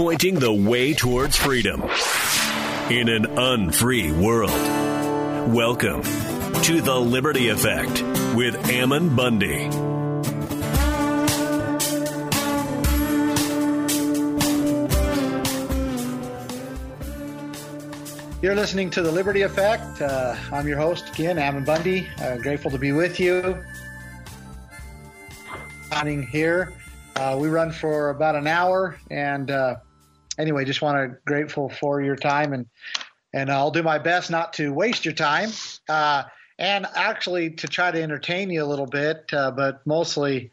pointing the way towards freedom in an unfree world. Welcome to the Liberty Effect with Ammon Bundy. You're listening to the Liberty Effect. Uh, I'm your host again, Ammon Bundy. Uh, grateful to be with you. Running here, uh, we run for about an hour, and uh, anyway, just want to grateful for your time, and and I'll do my best not to waste your time, uh, and actually to try to entertain you a little bit, uh, but mostly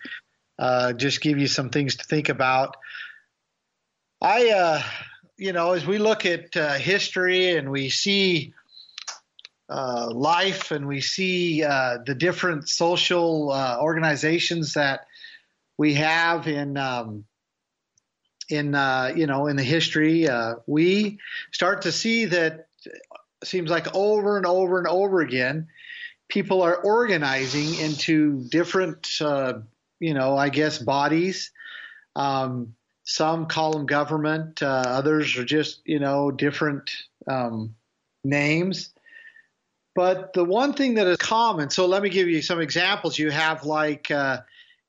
just give you some things to think about. I you know, as we look at uh, history and we see uh, life and we see uh, the different social uh, organizations that we have in um, in uh, you know in the history, uh, we start to see that seems like over and over and over again, people are organizing into different you know I guess bodies. Um, some call them government. Uh, others are just, you know, different um, names. But the one thing that is common, so let me give you some examples. You have like, uh,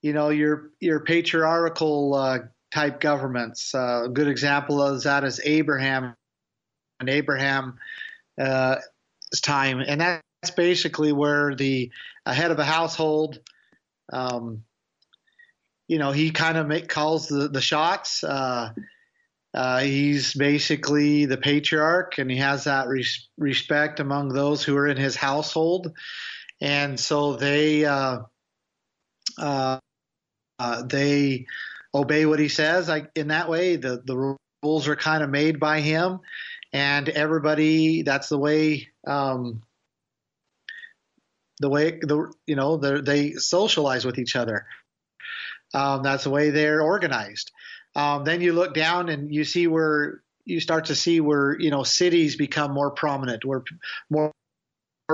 you know, your your patriarchal uh, type governments. Uh, a good example of that is Abraham and Abraham's uh, time, and that's basically where the head of a household um, you know, he kind of calls the, the shots. Uh, uh, he's basically the patriarch, and he has that res- respect among those who are in his household, and so they uh, uh they obey what he says. Like in that way, the the rules are kind of made by him, and everybody. That's the way. Um, the way the you know they socialize with each other. Um, that's the way they're organized. Um, then you look down and you see where you start to see where you know cities become more prominent, where more more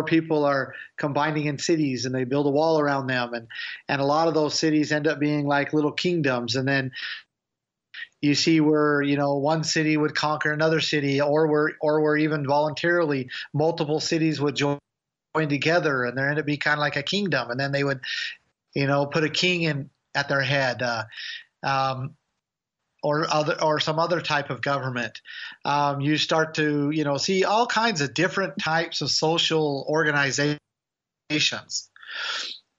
people are combining in cities and they build a wall around them. And and a lot of those cities end up being like little kingdoms. And then you see where you know one city would conquer another city or where or where even voluntarily multiple cities would join together and there ended up being kind of like a kingdom. And then they would you know put a king in at their head, uh, um, or other or some other type of government. Um, you start to you know see all kinds of different types of social organizations,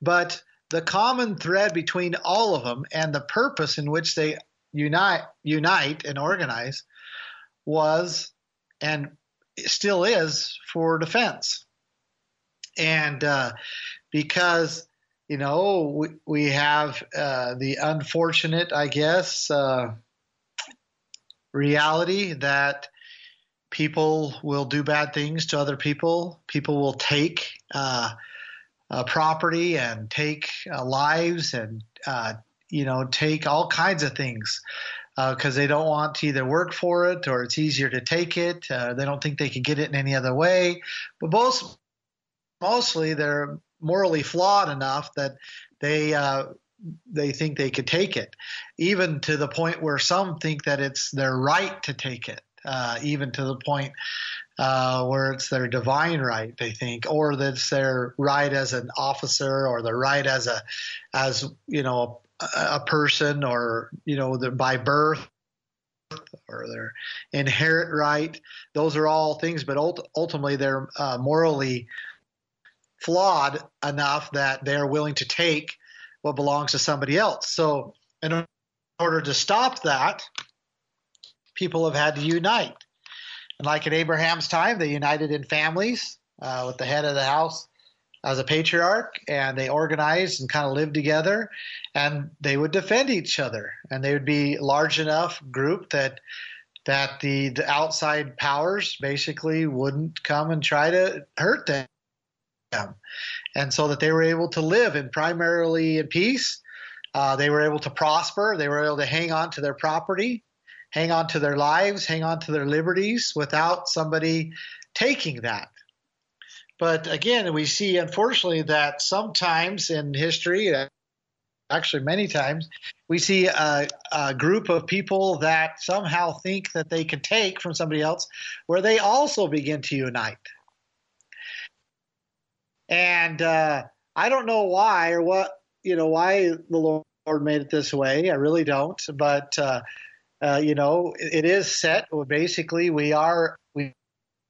but the common thread between all of them and the purpose in which they unite unite and organize was and still is for defense and uh, because you know, we, we have uh, the unfortunate, I guess, uh, reality that people will do bad things to other people. People will take uh, property and take uh, lives and, uh, you know, take all kinds of things because uh, they don't want to either work for it or it's easier to take it. they don't think they can get it in any other way. But most, mostly they're morally flawed enough that they uh, they think they could take it, even to the point where some think that it's their right to take it, uh, even to the point uh, where it's their divine right, they think, or that it's their right as an officer or their right as a as you know a, a person or you know the, by birth or their inherent right. Those are all things, but ultimately they're uh, morally flawed enough that they're willing to take what belongs to somebody else. So, in order to stop that, people have had to unite. And like in Abraham's time, they united in families uh, with the head of the house as a patriarch, and they organized and kind of lived together, and they would defend each other, and they would be large enough group that that the, the outside powers basically wouldn't come and try to hurt them them, and so that they were able to live in primarily in peace. Uh, they were able to prosper. They were able to hang on to their property, hang on to their lives, hang on to their liberties without somebody taking that. But again, we see unfortunately that sometimes in history, actually many times, we see a, a, group of people that somehow think that they can take from somebody else, where they also begin to unite. And uh, I don't know why or what you know why the Lord made it this way. I really don't, but uh, uh, you know it, it is set. Basically, we are we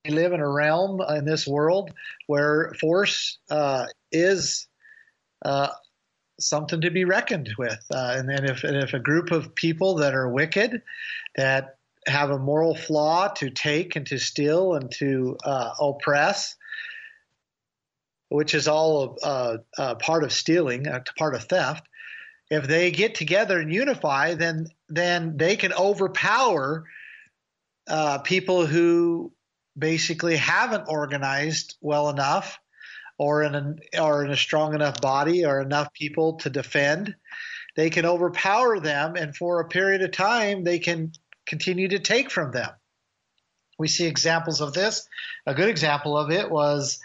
live in a realm in this world where force uh, is uh, something to be reckoned with. Uh, and then if, and if a group of people that are wicked, that have a moral flaw to take and to steal and to uh, oppress, which is all uh, uh part of stealing, uh, part of theft. If they get together and unify, then then they can overpower uh, people who basically haven't organized well enough or in a, or in a strong enough body or enough people to defend, they can overpower them, and for a period of time, they can continue to take from them. We see examples of this. A good example of it was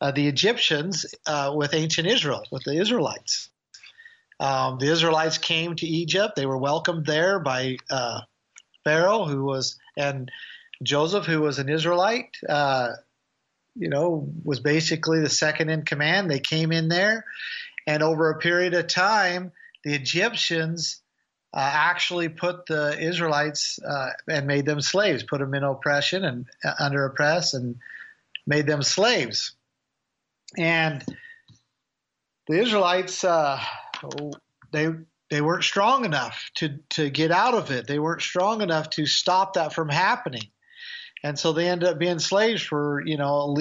uh, the Egyptians uh, with ancient Israel, with the Israelites. Um, the Israelites came to Egypt. They were welcomed there by uh, Pharaoh, who was, and Joseph, who was an Israelite. Uh, you know, was basically the second in command. They came in there, and over a period of time, the Egyptians uh, actually put the Israelites and made them slaves, put them in oppression and under oppress, and made them slaves. And the Israelites, uh, they they weren't strong enough to to get out of it. They weren't strong enough to stop that from happening and so they end up being slaves for you know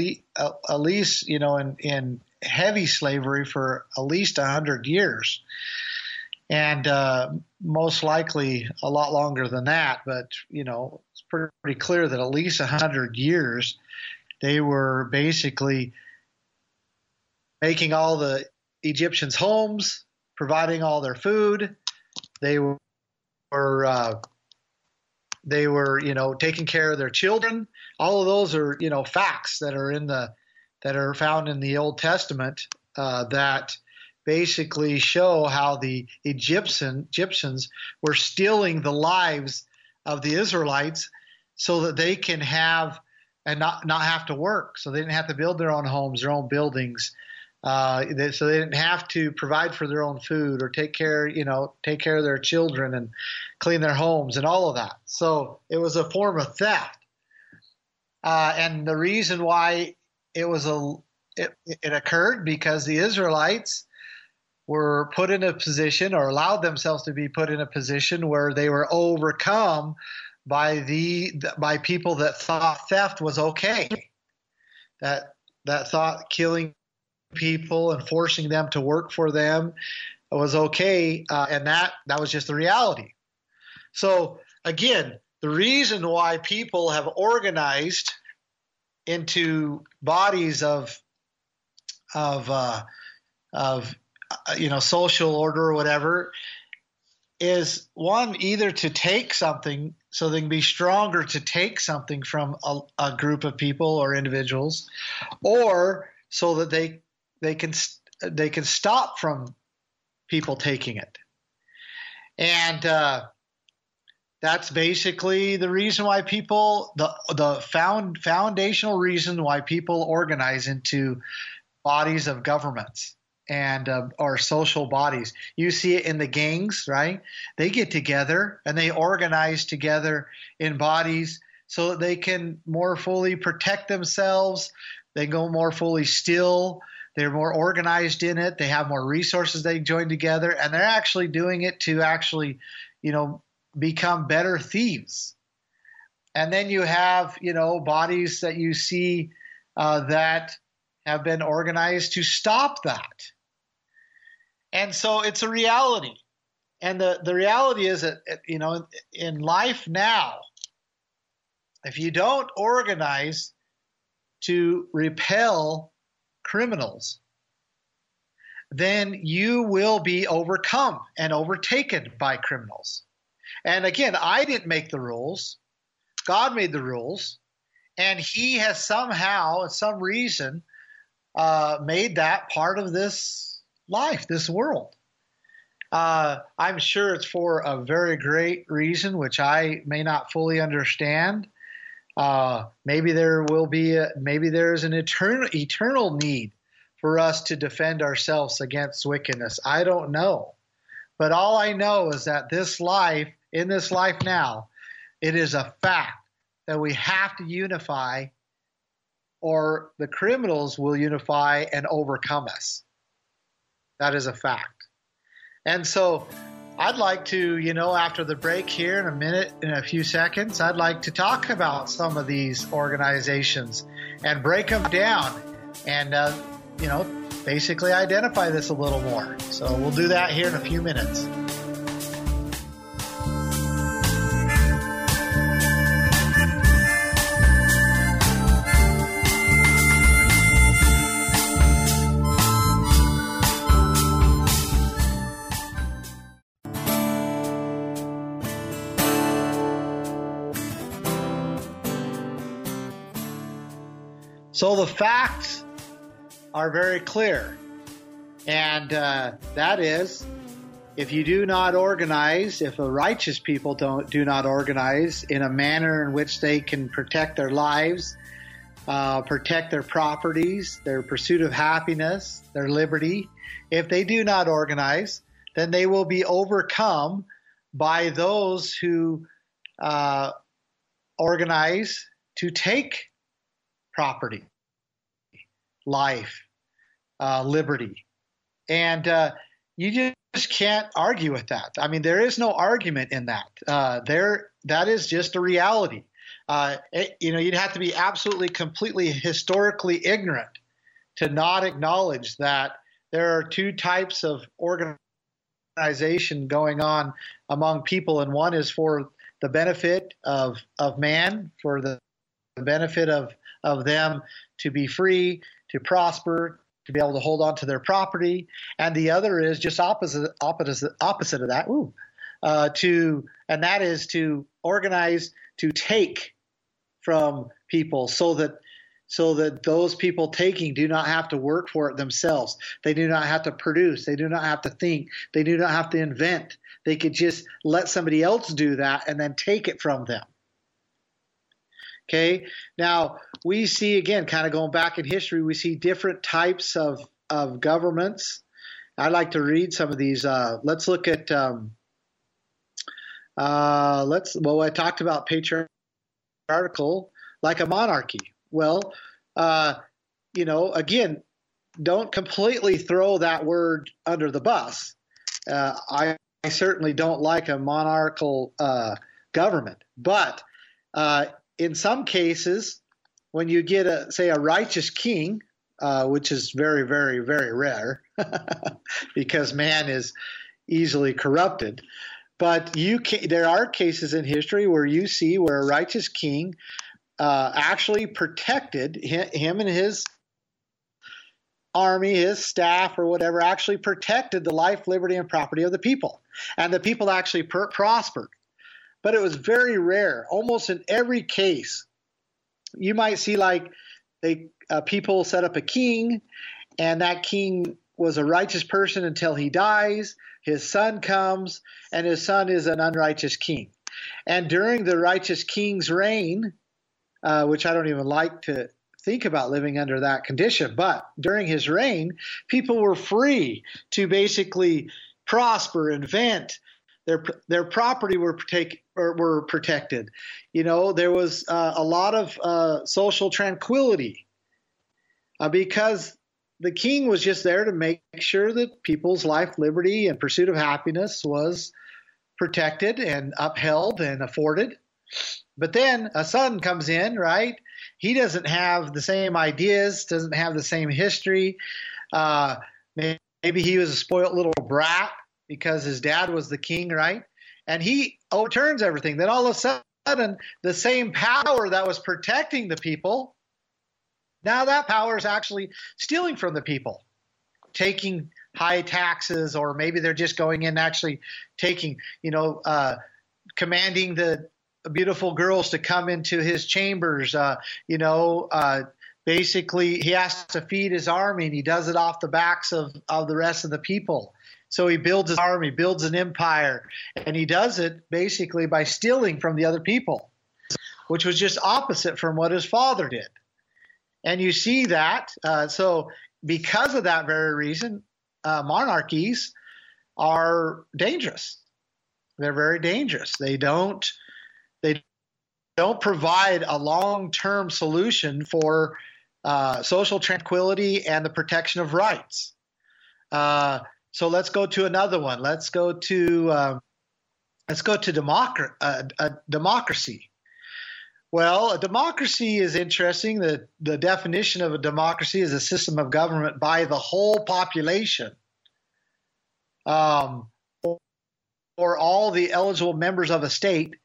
at least you know in, in heavy slavery for at least a hundred years, and uh, most likely a lot longer than that. But you know it's pretty clear that at least a hundred years they were basically making all the Egyptians homes, providing all their food. They were uh, they were, you know, taking care of their children. All of those are, you know, facts that are in the that are found in the Old Testament uh, that basically show how the Egyptian Egyptians were stealing the lives of the Israelites so that they can have and not not have to work. So they didn't have to build their own homes, their own buildings. Uh, they, so they didn't have to provide for their own food or take care, you know, take care of their children and clean their homes and all of that. So it was a form of theft. Uh, and the reason why it was a it, it occurred because the Israelites were put in a position or allowed themselves to be put in a position where they were overcome by the by people that thought theft was okay that that thought killing people and forcing them to work for them was okay, uh, and that that was just the reality. So again, the reason why people have organized into bodies of of uh, of uh, you know social order or whatever is one either to take something so they can be stronger to take something from a, a group of people or individuals, or so that they they can they can stop from people taking it, and uh, that's basically the reason why people the the found foundational reason why people organize into bodies of governments and uh, or social bodies. You see it in the gangs, right? They get together and they organize together in bodies so that they can more fully protect themselves. They go more fully still they're more organized in it. They have more resources they join together, and they're actually doing it to actually, you know, become better thieves. And then you have, you know, bodies that you see uh, that have been organized to stop that. And so it's a reality. And the, the reality is that, you know, in life now, if you don't organize to repel criminals, then you will be overcome and overtaken by criminals. And again, I didn't make the rules. God made the rules. And he has somehow, at some reason, uh, made that part of this life, this world. Uh, I'm sure it's for a very great reason, which I may not fully understand. Uh, maybe there will be, a, maybe there is an eternal eternal need for us to defend ourselves against wickedness. I don't know, but all I know is that this life, in this life now, it is a fact that we have to unify, or the criminals will unify and overcome us. That is a fact. And so I'd like to, you know, after the break here in a minute, in a few seconds, I'd like to talk about some of these organizations and break them down and, uh, you know, basically identify this a little more. So we'll do that here in a few minutes. So the facts are very clear. And uh, that is, if you do not organize, if a righteous people don't do not organize in a manner in which they can protect their lives, uh, protect their properties, their pursuit of happiness, their liberty, if they do not organize, then they will be overcome by those who uh, organize to take property life, uh, liberty. And uh, you just can't argue with that. I mean, there is no argument in that. Uh, there, that is just a reality. Uh, it, you know, you'd have to be absolutely, completely historically ignorant to not acknowledge that there are two types of organization going on among people, and one is for the benefit of of man, for the benefit of of them to be free, to prosper, to be able to hold on to their property, and the other is just opposite opposite opposite of that. Ooh, uh, to and that is to organize to take from people so that so that those people taking do not have to work for it themselves. They do not have to produce. They do not have to think. They do not have to invent. They could just let somebody else do that and then take it from them. Okay. Now we see again, kind of going back in history, we see different types of, of governments. I'd like to read some of these. Uh, let's look at, um, uh, let's, well, I talked about patriarchal like a monarchy. Well, uh, you know, again, don't completely throw that word under the bus. Uh, I, I, certainly don't like a monarchical uh, government, but uh, in some cases, when you get a say a righteous king, uh, which is very, very, very rare, because man is easily corrupted. But you can, there are cases in history where you see where a righteous king uh, actually protected him and his army, his staff, or whatever, actually protected the life, liberty, and property of the people, and the people actually per- prospered but it was very rare. Almost in every case, you might see like they uh, people set up a king, and that king was a righteous person until he dies. His son comes, and his son is an unrighteous king. And during the righteous king's reign, uh, which I don't even like to think about living under that condition, but during his reign, people were free to basically prosper, invent, their their property were take, were protected. You know, there was uh, a lot of uh, social tranquility uh, because the king was just there to make sure that people's life, liberty, and pursuit of happiness was protected and upheld and afforded. But then a son comes in, right? He doesn't have the same ideas, doesn't have the same history. Uh, maybe he was a spoiled little brat because his dad was the king, right? And he overturns everything. Then all of a sudden, the same power that was protecting the people, now that power is actually stealing from the people, taking high taxes, or maybe they're just going in actually taking, you know, uh, commanding the beautiful girls to come into his chambers, uh, you know, uh, basically he has to feed his army and he does it off the backs of, of the rest of the people. So he builds his army, builds an empire, and he does it basically by stealing from the other people, which was just opposite from what his father did. And you see that. Uh, so, because of that very reason, uh, monarchies are dangerous. They're very dangerous. They don't they don't provide a long-term solution for uh, social tranquility and the protection of rights. Uh, so let's go to another one. Let's go to uh, let's go to uh, a democracy. Well, a democracy is interesting. The, the definition of a democracy is a system of government by the whole population um, or all the eligible members of a state.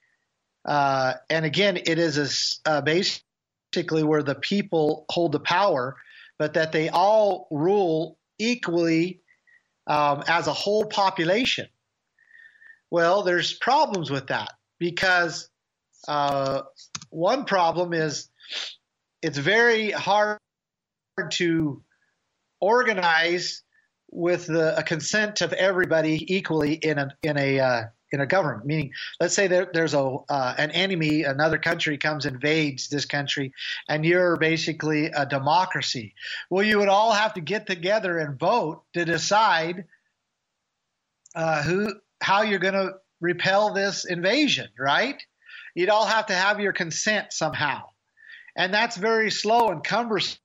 Uh, and again, it is a, uh, basically where the people hold the power, but that they all rule equally um, as a whole population. Well, there's problems with that because uh, one problem is it's very hard to organize with the, a consent of everybody equally in a in a uh, in a government. Meaning, let's say there, there's a uh, an enemy, another country comes invades this country, and you're basically a democracy. Well, you would all have to get together and vote to decide uh, who how you're going to repel this invasion, right? You'd all have to have your consent somehow, and that's very slow and cumbersome.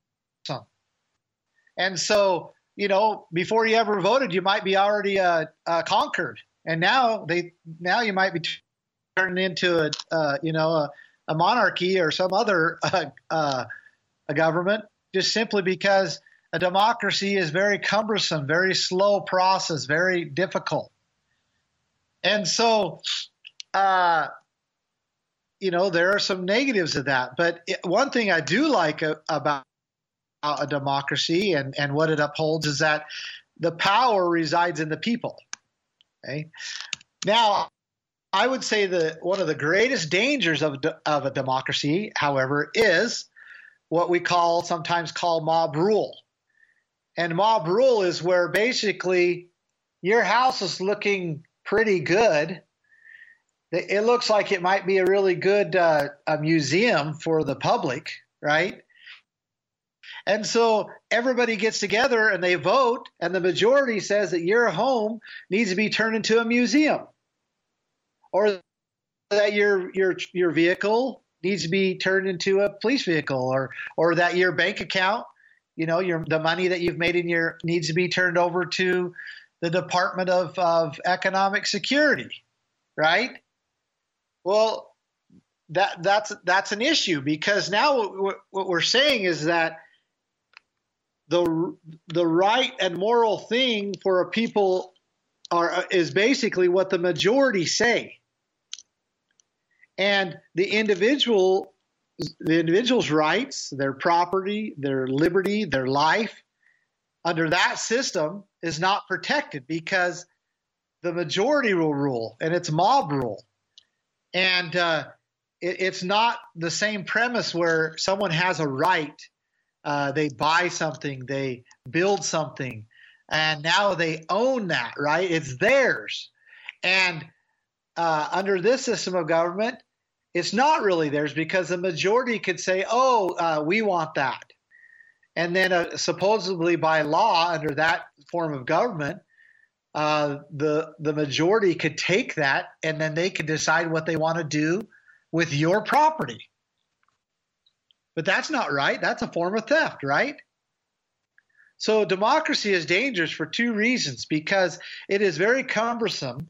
And so, you know, before you ever voted, you might be already uh, uh, conquered and now they now you might be turning into a uh, you know a, a, monarchy or some other uh, uh, a government just simply because a democracy is very cumbersome, very slow process, very difficult, and so. Uh, you know there are some negatives of that, but it, one thing I do like a, about a democracy and, and what it upholds is that the power resides in the people. Okay. Now, I would say that one of the greatest dangers of, of a democracy, however, is what we call sometimes call mob rule. And mob rule is where basically your house is looking pretty good. It looks like it might be a really good uh, a museum for the public, right? And so everybody gets together and they vote, and the majority says that your home needs to be turned into a museum, or that your your your vehicle needs to be turned into a police vehicle, or or that your bank account, you know, your the money that you've made in your needs to be turned over to the Department of, of Economic Security, right? Well, that that's that's an issue because now what, what we're saying is that the the right and moral thing for a people are is basically what the majority say. And the individual the individual's rights their property their liberty their life under that system is not protected because the majority will rule and it's mob rule. And uh, it, it's not the same premise where someone has a right uh, they buy something, they build something, and now they own that, right? It's theirs. And uh, under this system of government, it's not really theirs because the majority could say, oh, uh, we want that. And then, uh, supposedly by law, under that form of government, uh, the the majority could take that and then they could decide what they want to do with your property. But that's not right. That's a form of theft, right? So democracy is dangerous for two reasons because it is very cumbersome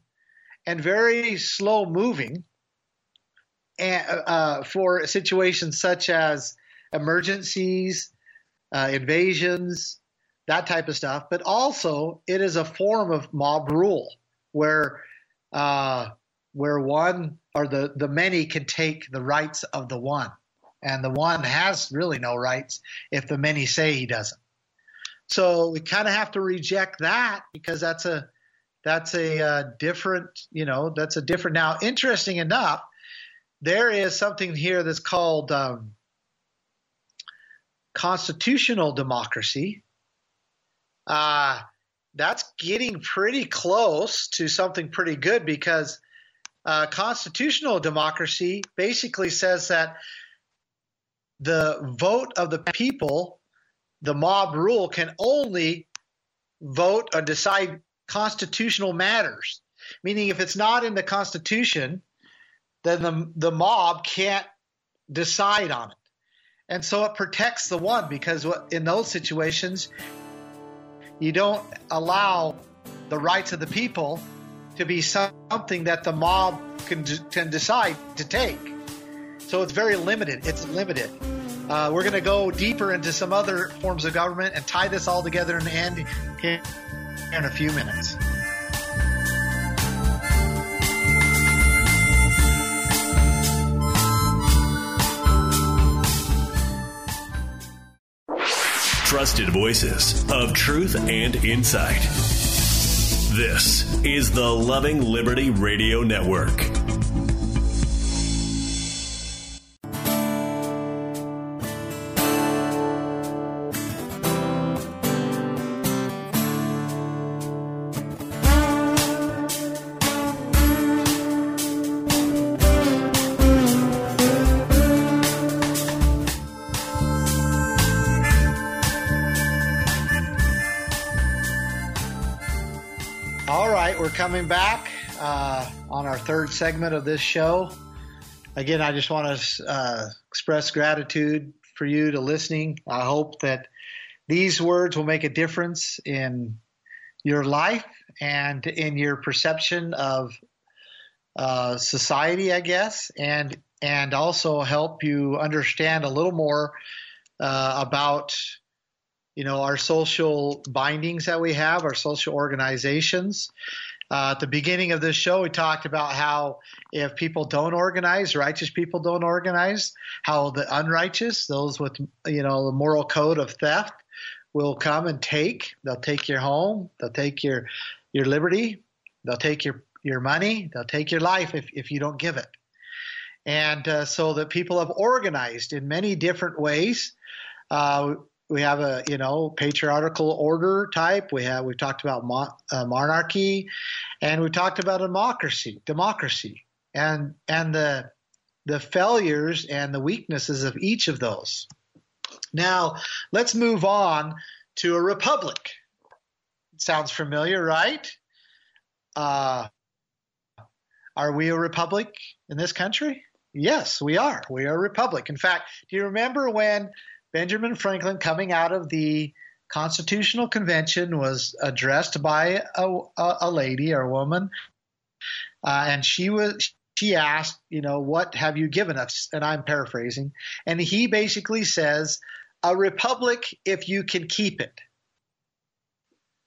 and very slow moving and, uh, for situations such as emergencies, uh, invasions, that type of stuff. But also, it is a form of mob rule where uh, where one or the, the many can take the rights of the one and the one has really no rights if the many say he doesn't. So we kind of have to reject that because that's a that's a uh, different you know that's a different. Now, interesting enough, there is something here that's called um, constitutional democracy, uh, that's getting pretty close to something pretty good because uh, constitutional democracy basically says that the vote of the people, the mob rule, can only vote or decide constitutional matters. Meaning, if it's not in the Constitution, then the, the mob can't decide on it. And so it protects the one because in those situations, you don't allow the rights of the people to be something that the mob can, can decide to take. So it's very limited. It's limited. Uh, we're going to go deeper into some other forms of government and tie this all together in the end in, in a few minutes. Trusted voices of truth and insight. This is the Loving Liberty Radio Network. Coming back uh, on our third segment of this show. Again, I just want to uh, express gratitude for you to listening. I hope that these words will make a difference in your life and in your perception of uh, society, I guess, and and also help you understand a little more uh, about you know our social bindings that we have, our social organizations, uh, at the beginning of this show, we talked about how if people don't organize, righteous people don't organize, how the unrighteous, those with you know the moral code of theft, will come and take. They'll take your home. They'll take your your liberty. They'll take your your money. They'll take your life if if you don't give it. And uh, so that people have organized in many different ways. Uh, we have a you know patriarchal order type. We have we talked about mo- uh, monarchy, and we talked about democracy, democracy, and and the the failures and the weaknesses of each of those. Now let's move on to a republic. Sounds familiar, right? Uh, are we a republic in this country? Yes, we are. We are a republic. In fact, do you remember when Benjamin Franklin, coming out of the Constitutional Convention, was addressed by a, a, a lady or a woman, uh, and she was she asked, you know, what have you given us? And I'm paraphrasing, and he basically says, a republic if you can keep it.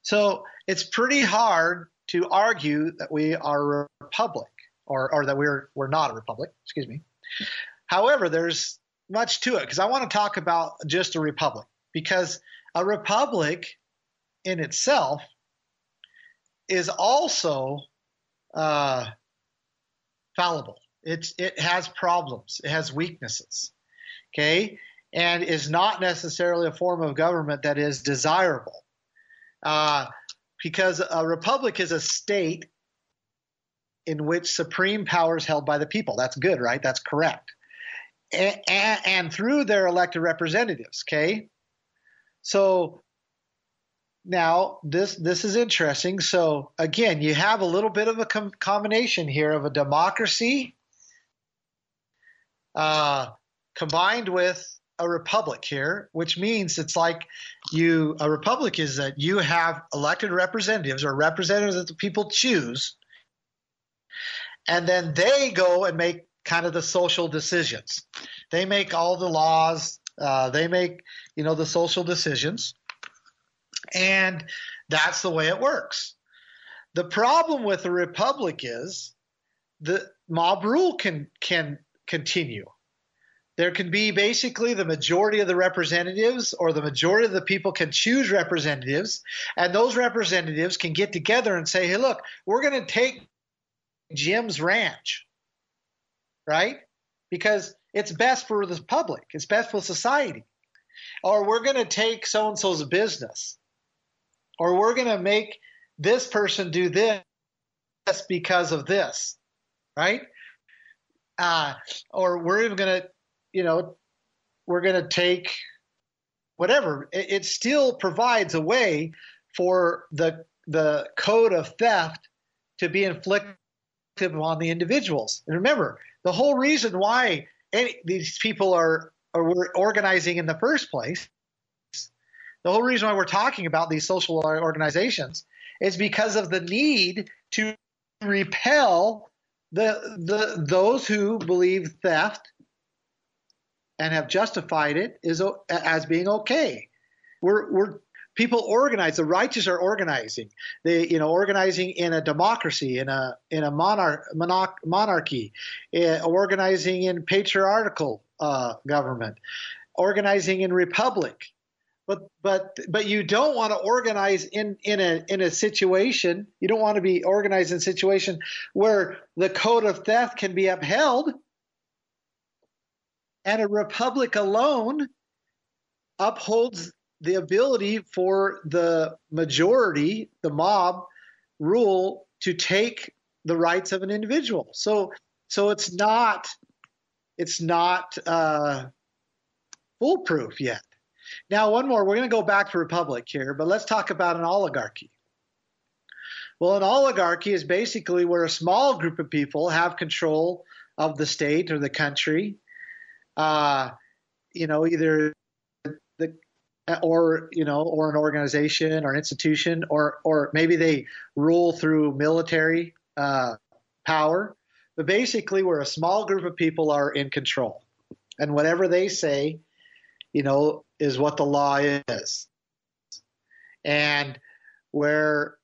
So it's pretty hard to argue that we are a republic or, or that we're we're not a republic. Excuse me. However, there's much to it because I want to talk about just a republic because a republic in itself is also uh, fallible. It it has problems. It has weaknesses. Okay, and is not necessarily a form of government that is desirable, uh, because a republic is a state in which supreme power is held by the people. That's good, right? That's correct and, and through their elected representatives. Okay, so now this this is interesting. So again, you have a little bit of a com- combination here of a democracy uh, combined with a republic here, which means it's like you a republic is that you have elected representatives or representatives that the people choose, and then they go and make kind of the social decisions. They make all the laws. Uh, they make you know the social decisions, and that's the way it works. The problem with the republic is the mob rule can can continue. There can be basically the majority of the representatives or the majority of the people can choose representatives, and those representatives can get together and say, hey, look, we're going to take Jim's ranch right? Because it's best for the public, it's best for society. or we're going to take so and so's business, or we're going to make this person do this because of this, right? Uh, or we're even going to, you know, we're going to take whatever. It, it still provides a way for the the code of theft to be inflicted on the individuals. And remember, the whole reason why any, these people are, are organizing in the first place, the whole reason why we're talking about these social organizations is because of the need to repel the the those who believe theft and have justified it is as being okay. We're we're people organize. The righteous are organizing. They you know organizing in a democracy, in a in a monarch, monarch monarchy, uh, organizing in patriarchal uh, government, organizing in republic. But but but you don't want to organize in in a in a situation. You don't want to be organized in a situation where the code of theft can be upheld and a republic alone upholds the ability for the majority, the mob rule to take the rights of an individual. So so it's not it's not uh, foolproof yet. Now, one more. We're going to go back to republic here, but let's talk about an oligarchy. Well, an oligarchy is basically where a small group of people have control of the state or the country, uh, you know, either the or you know, or an organization or an institution, or or maybe they rule through military uh, power. But basically, where a small group of people are in control, and whatever they say, you know, is what the law is, and where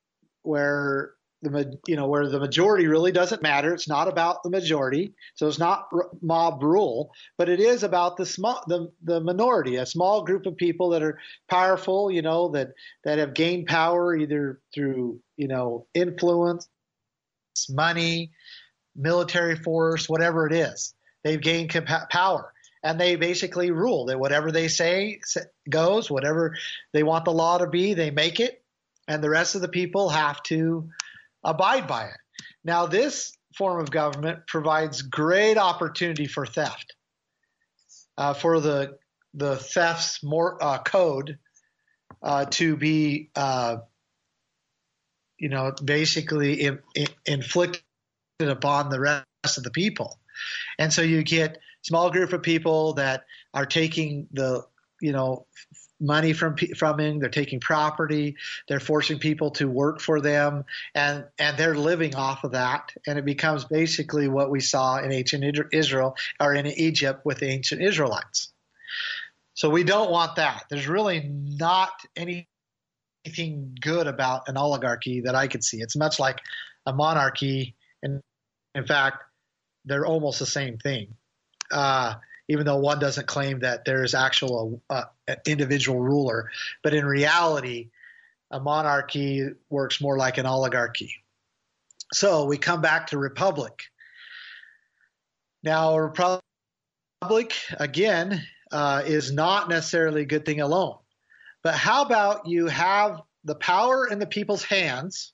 where the you know where the majority really doesn't matter. It's not about the majority, so it's not mob rule, but it is about the small the the minority, a small group of people that are powerful, you know, that that have gained power either through you know influence, money, military force, whatever it is. They've gained compa- power. And they basically rule that whatever they say goes, whatever they want the law to be, they make it, and the rest of the people have to abide by it. Now, this form of government provides great opportunity for theft, uh, for the the theft's more uh, code uh, to be, uh, you know, basically in, in, inflicted upon the rest of the people, and so you get small group of people that are taking the you know money from from him. They're taking property. They're forcing people to work for them, and and they're living off of that. And it becomes basically what we saw in ancient Israel or in Egypt with the ancient Israelites. So we don't want that. There's really not any anything good about an oligarchy that I could see. It's much like a monarchy, and in fact, they're almost the same thing. Uh, even though one doesn't claim that there is actual uh, individual ruler. But in reality, a monarchy works more like an oligarchy. So we come back to republic. Now, republic, again, uh, is not necessarily a good thing alone. But how about you have the power in the people's hands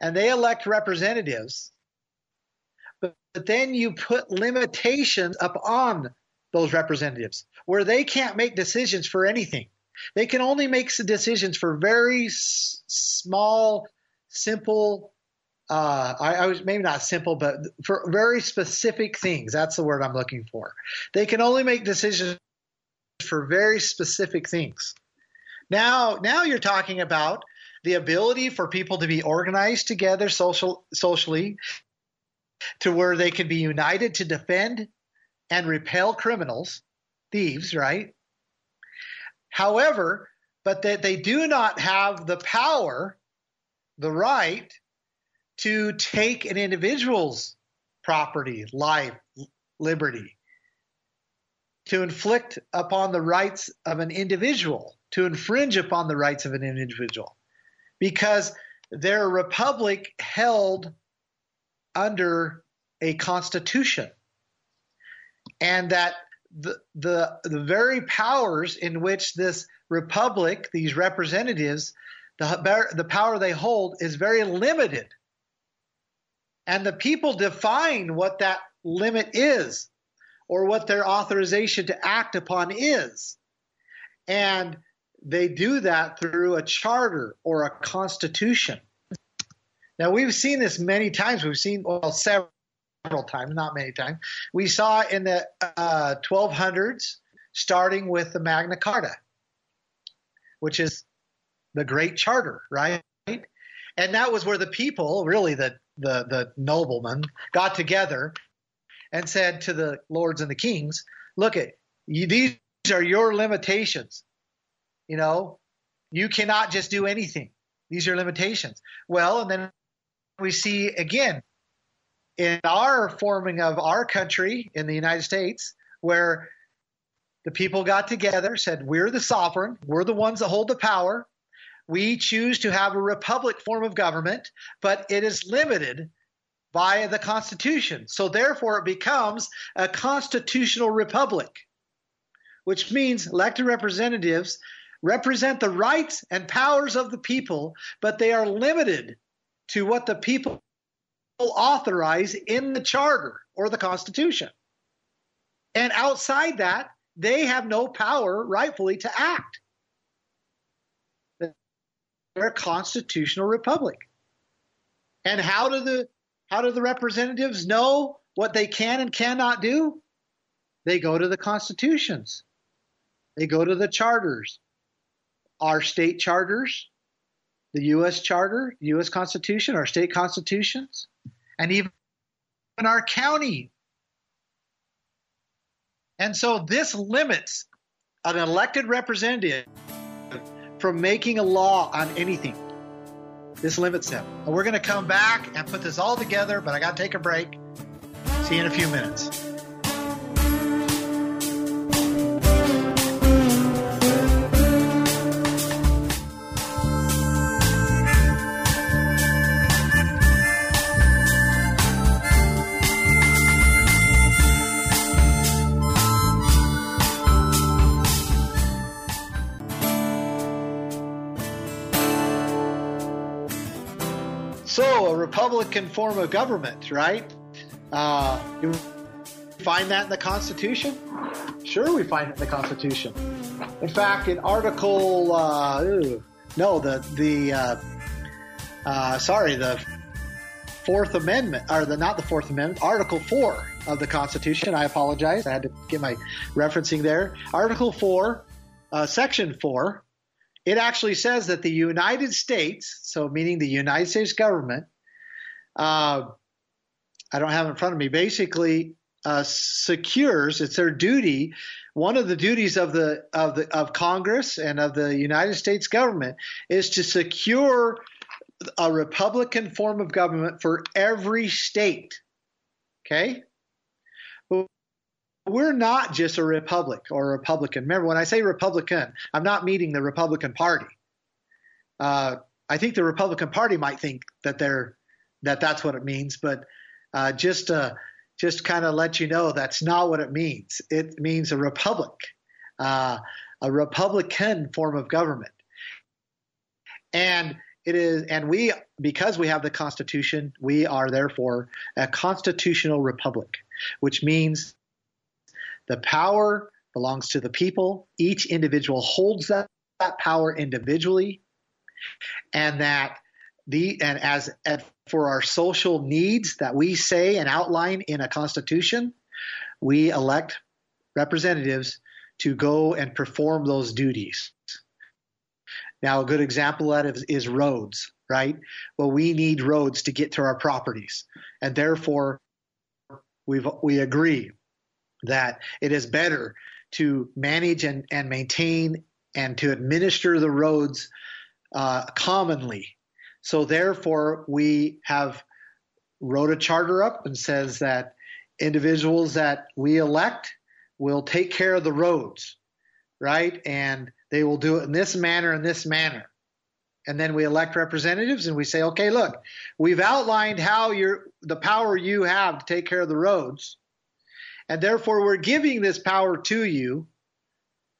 and they elect representatives but then you put limitations upon those representatives where they can't make decisions for anything. They can only make decisions for very s- small, simple. Uh, I, I, was maybe not simple, but for very specific things. That's the word I'm looking for. They can only make decisions for very specific things. Now, now you're talking about the ability for people to be organized together social, socially to where they can be united to defend and repel criminals, thieves, right? However, but that they do not have the power, the right to take an individual's property, life, liberty, to inflict upon the rights of an individual, to infringe upon the rights of an individual, because they're a republic held under a constitution. And that the, the, the very powers in which this republic, these representatives, the, the power they hold is very limited. And the people define what that limit is or what their authorization to act upon is. And they do that through a charter or a constitution. Now, we've seen this many times. We've seen, well, several times, not many times. We saw in the uh, 1200s, starting with the Magna Carta, which is the Great Charter, right? And that was where the people, really the, the, the noblemen, got together and said to the lords and the kings, look at these are your limitations. You know, you cannot just do anything. These are limitations. Well, and then we see again in our forming of our country in the United States, where the people got together, said, We're the sovereign, we're the ones that hold the power. We choose to have a republic form of government, but it is limited by the Constitution. So therefore, it becomes a constitutional republic, which means elected representatives represent the rights and powers of the people, but they are limited to what the people authorize in the charter or the Constitution. And outside that, they have no power rightfully to act. They're a constitutional republic. And how do the how do the representatives know what they can and cannot do? They go to the constitutions. They go to the charters. Our state charters, the U.S. Charter, U.S. Constitution, our state constitutions, and even in our county. And so this limits an elected representative from making a law on anything. This limits them. And we're going to come back and put this all together, but I got to take a break. See you in a few minutes. Republican form of government, right? Uh, you find that in the Constitution? Sure, we find it in the Constitution. In fact, in Article, uh, no, the the uh, uh, sorry, the Fourth Amendment, or the not the Fourth Amendment, Article Four of the Constitution. I apologize, I had to get my referencing there. Article Four, uh, Section Four. It actually says that the United States, so meaning the United States government, uh, I don't have in front of me, basically uh, secures, it's their duty. One of the duties of the of the of Congress and of the United States government is to secure a Republican form of government for every state. Okay? We're not just a republic or a Republican. Remember, when I say Republican, I'm not meaning the Republican Party. Uh, I think the Republican Party might think that they're that that's what it means. But uh, just uh, just kind of let you know that's not what it means. It means a republic, uh, a republican form of government, and it is. And we, because we have the Constitution, we are therefore a constitutional republic, which means the power belongs to the people. Each individual holds that, that power individually, and that the and as, as for our social needs that we say and outline in a constitution, we elect representatives to go and perform those duties. Now, a good example of that is, is roads, right? Well, we need roads to get to our properties, and therefore, we we agree that it is better to manage and, and maintain and to administer the roads uh, commonly so therefore, we have wrote a charter up and says that individuals that we elect will take care of the roads, right? And they will do it in this manner and this manner. And then we elect representatives and we say, okay, look, we've outlined how you're the power you have to take care of the roads. and therefore we're giving this power to you.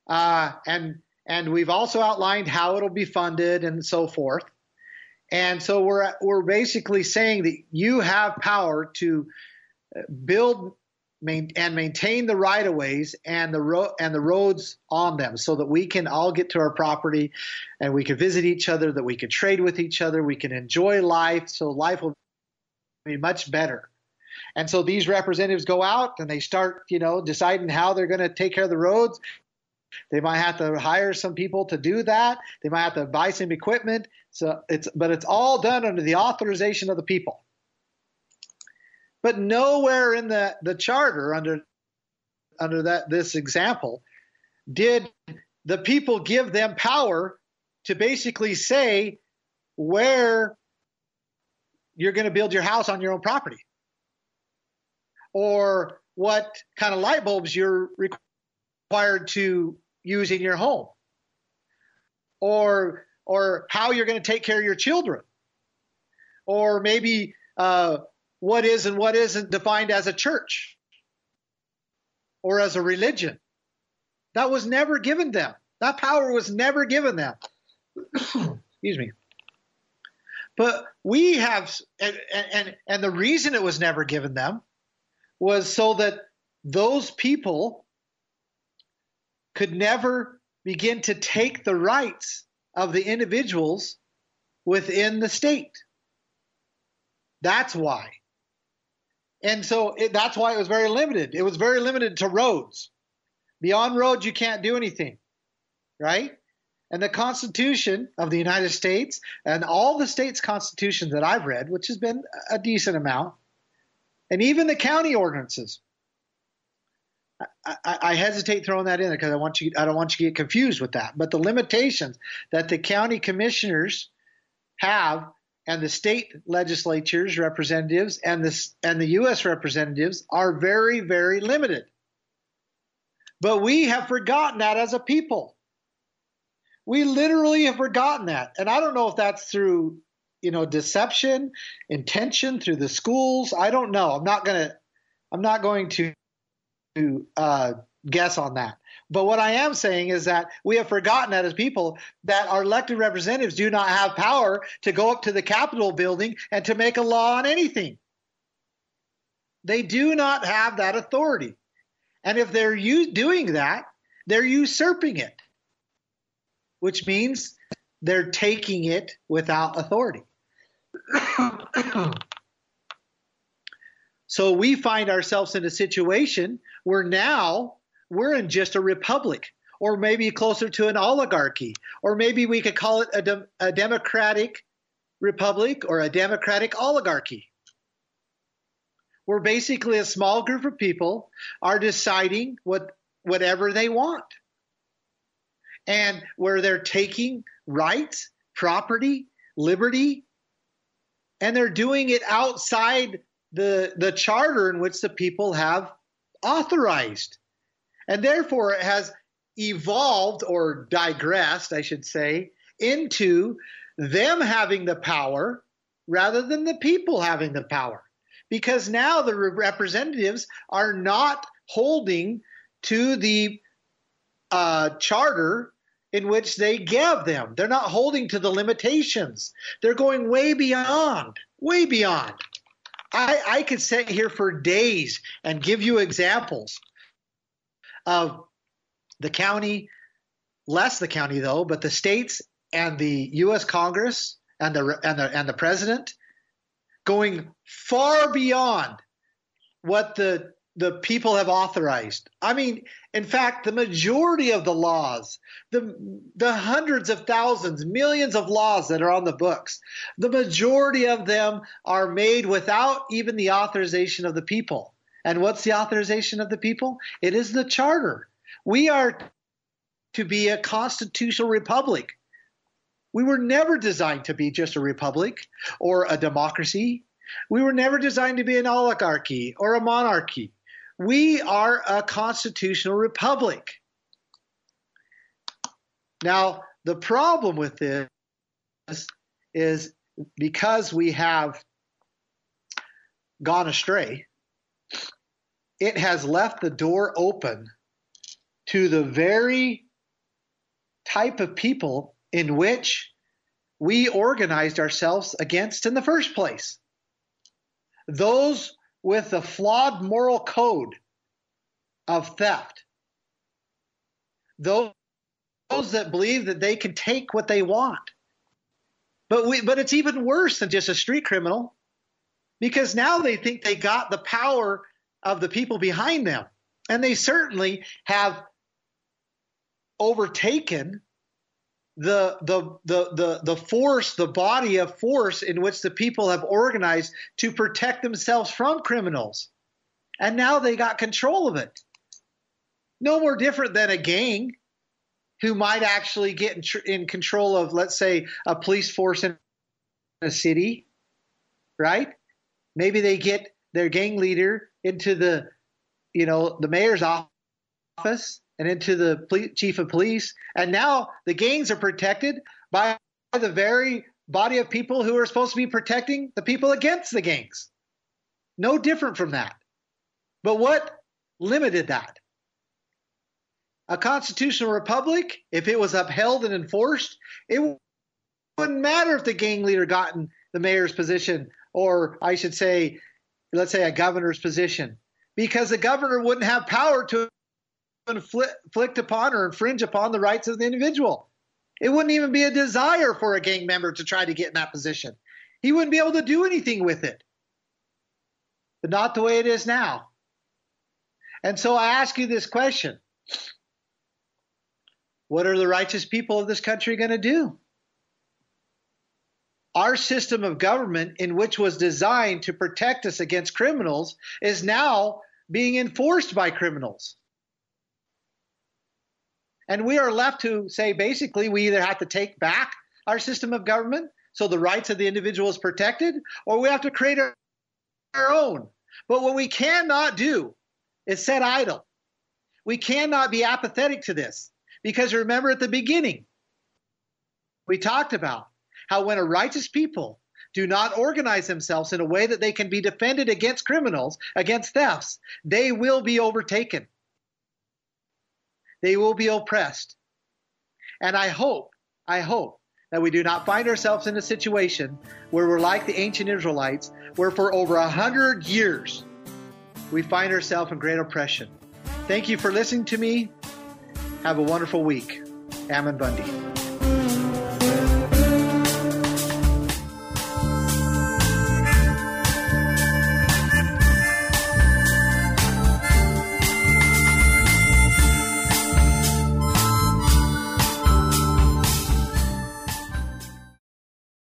Uh, and and we've also outlined how it'll be funded and so forth. And so we're we're basically saying that you have power to build main, and maintain the right of ways and the road and the roads on them so that we can all get to our property and we can visit each other that we can trade with each other we can enjoy life. So life will be much better. And so these representatives go out and they start you know deciding how they're going to take care of the roads they might have to hire some people to do that. They might have to buy some equipment. So it's but it's all done under the authorization of the people. But nowhere in the, the charter under under that this example did the people give them power to basically say where you're going to build your house on your own property or what kind of light bulbs you're required to use in your home or or how you're going to take care of your children or maybe uh, what is and what isn't defined as a church or as a religion. That was never given them. That power was never given them. Excuse me. But we have, and, and, and the reason it was never given them was so that those people could never begin to take the rights of the individuals within the state. That's why. And so it, that's why it was very limited. It was very limited to roads. Beyond roads, you can't do anything, right? And the Constitution of the United States and all the states' constitutions that I've read, which has been a decent amount, and even the county ordinances. I, I, hesitate throwing that in there because I want you I don't want you to get confused with that. But the limitations that the county commissioners have and the state legislatures representatives and the and the US representatives are very very limited. But we have forgotten that as a people. We literally have forgotten that. And I don't know if that's through you know deception, intention through the schools. I don't know. I'm not to I'm not going to uh, guess on that. But what I am saying is that we have forgotten that as people that our elected representatives do not have power to go up to the Capitol building and to make a law on anything. They do not have that authority. And if they're doing that, they're usurping it, which means they're taking it without authority. so we find ourselves in a situation where now we're in just a republic or maybe closer to an oligarchy, or maybe we could call it a, de- a democratic republic or a democratic oligarchy. Where basically a small group of people are deciding what whatever they want. And where they're taking rights, property, liberty, and they're doing it outside the, the charter in which the people have authorized. And therefore, it has evolved or digressed, I should say, into them having the power rather than the people having the power. Because now the representatives are not holding to the uh, charter in which they gave them. They're not holding to the limitations. They're going way beyond, way beyond. I, I could sit here for days and give you examples of the county, less the county though, but the states and the U.S. Congress and the and the and the president going far beyond what the the people have authorized. I mean, in fact, the majority of the laws, the the hundreds of thousands, millions of laws that are on the books, the majority of them are made without even the authorization of the people. And what's the authorization of the people? It is the charter. We are to be a constitutional republic. We were never designed to be just a republic or a democracy. We were never designed to be an oligarchy or a monarchy. We are a constitutional republic. Now, the problem with this is because we have gone astray, it has left the door open to the very type of people in which we organized ourselves against in the first place. Those with the flawed moral code of theft. Those, those that believe that they can take what they want. But we, but it's even worse than just a street criminal because now they think they got the power of the people behind them. And they certainly have overtaken the, the, the, the, the force, the body of force in which the people have organized to protect themselves from criminals. And now they got control of it. No more different than a gang who might actually get in, tr- in control of, let's say, a police force in a city, right? Maybe they get their gang leader into the, you know, the mayor's office and into the chief of police. And now the gangs are protected by the very body of people who are supposed to be protecting the people against the gangs. No different from that. But what limited that? A constitutional republic, if it was upheld and enforced, it wouldn't matter if the gang leader got in the mayor's position, or I should say, let's say a governor's position, because the governor wouldn't have power to inflict upon or infringe upon the rights of the individual. It wouldn't even be a desire for a gang member to try to get in that position. He wouldn't be able to do anything with it. But not the way it is now. And so I ask you this question What are the righteous people of this country going to do? Our system of government, in which was designed to protect us against criminals, is now being enforced by criminals. And we are left to say basically we either have to take back our system of government so the rights of the individual is protected, or we have to create our, our own. But what we cannot do is sit idle. We cannot be apathetic to this because remember at the beginning, we talked about how when a righteous people do not organize themselves in a way that they can be defended against criminals, against thefts, they will be overtaken they will be oppressed. And I hope, I hope that we do not find ourselves in a situation where we're like the ancient Israelites, where for over a hundred years we find ourselves in great oppression. Thank you for listening to me. Have a wonderful week. Ammon Bundy.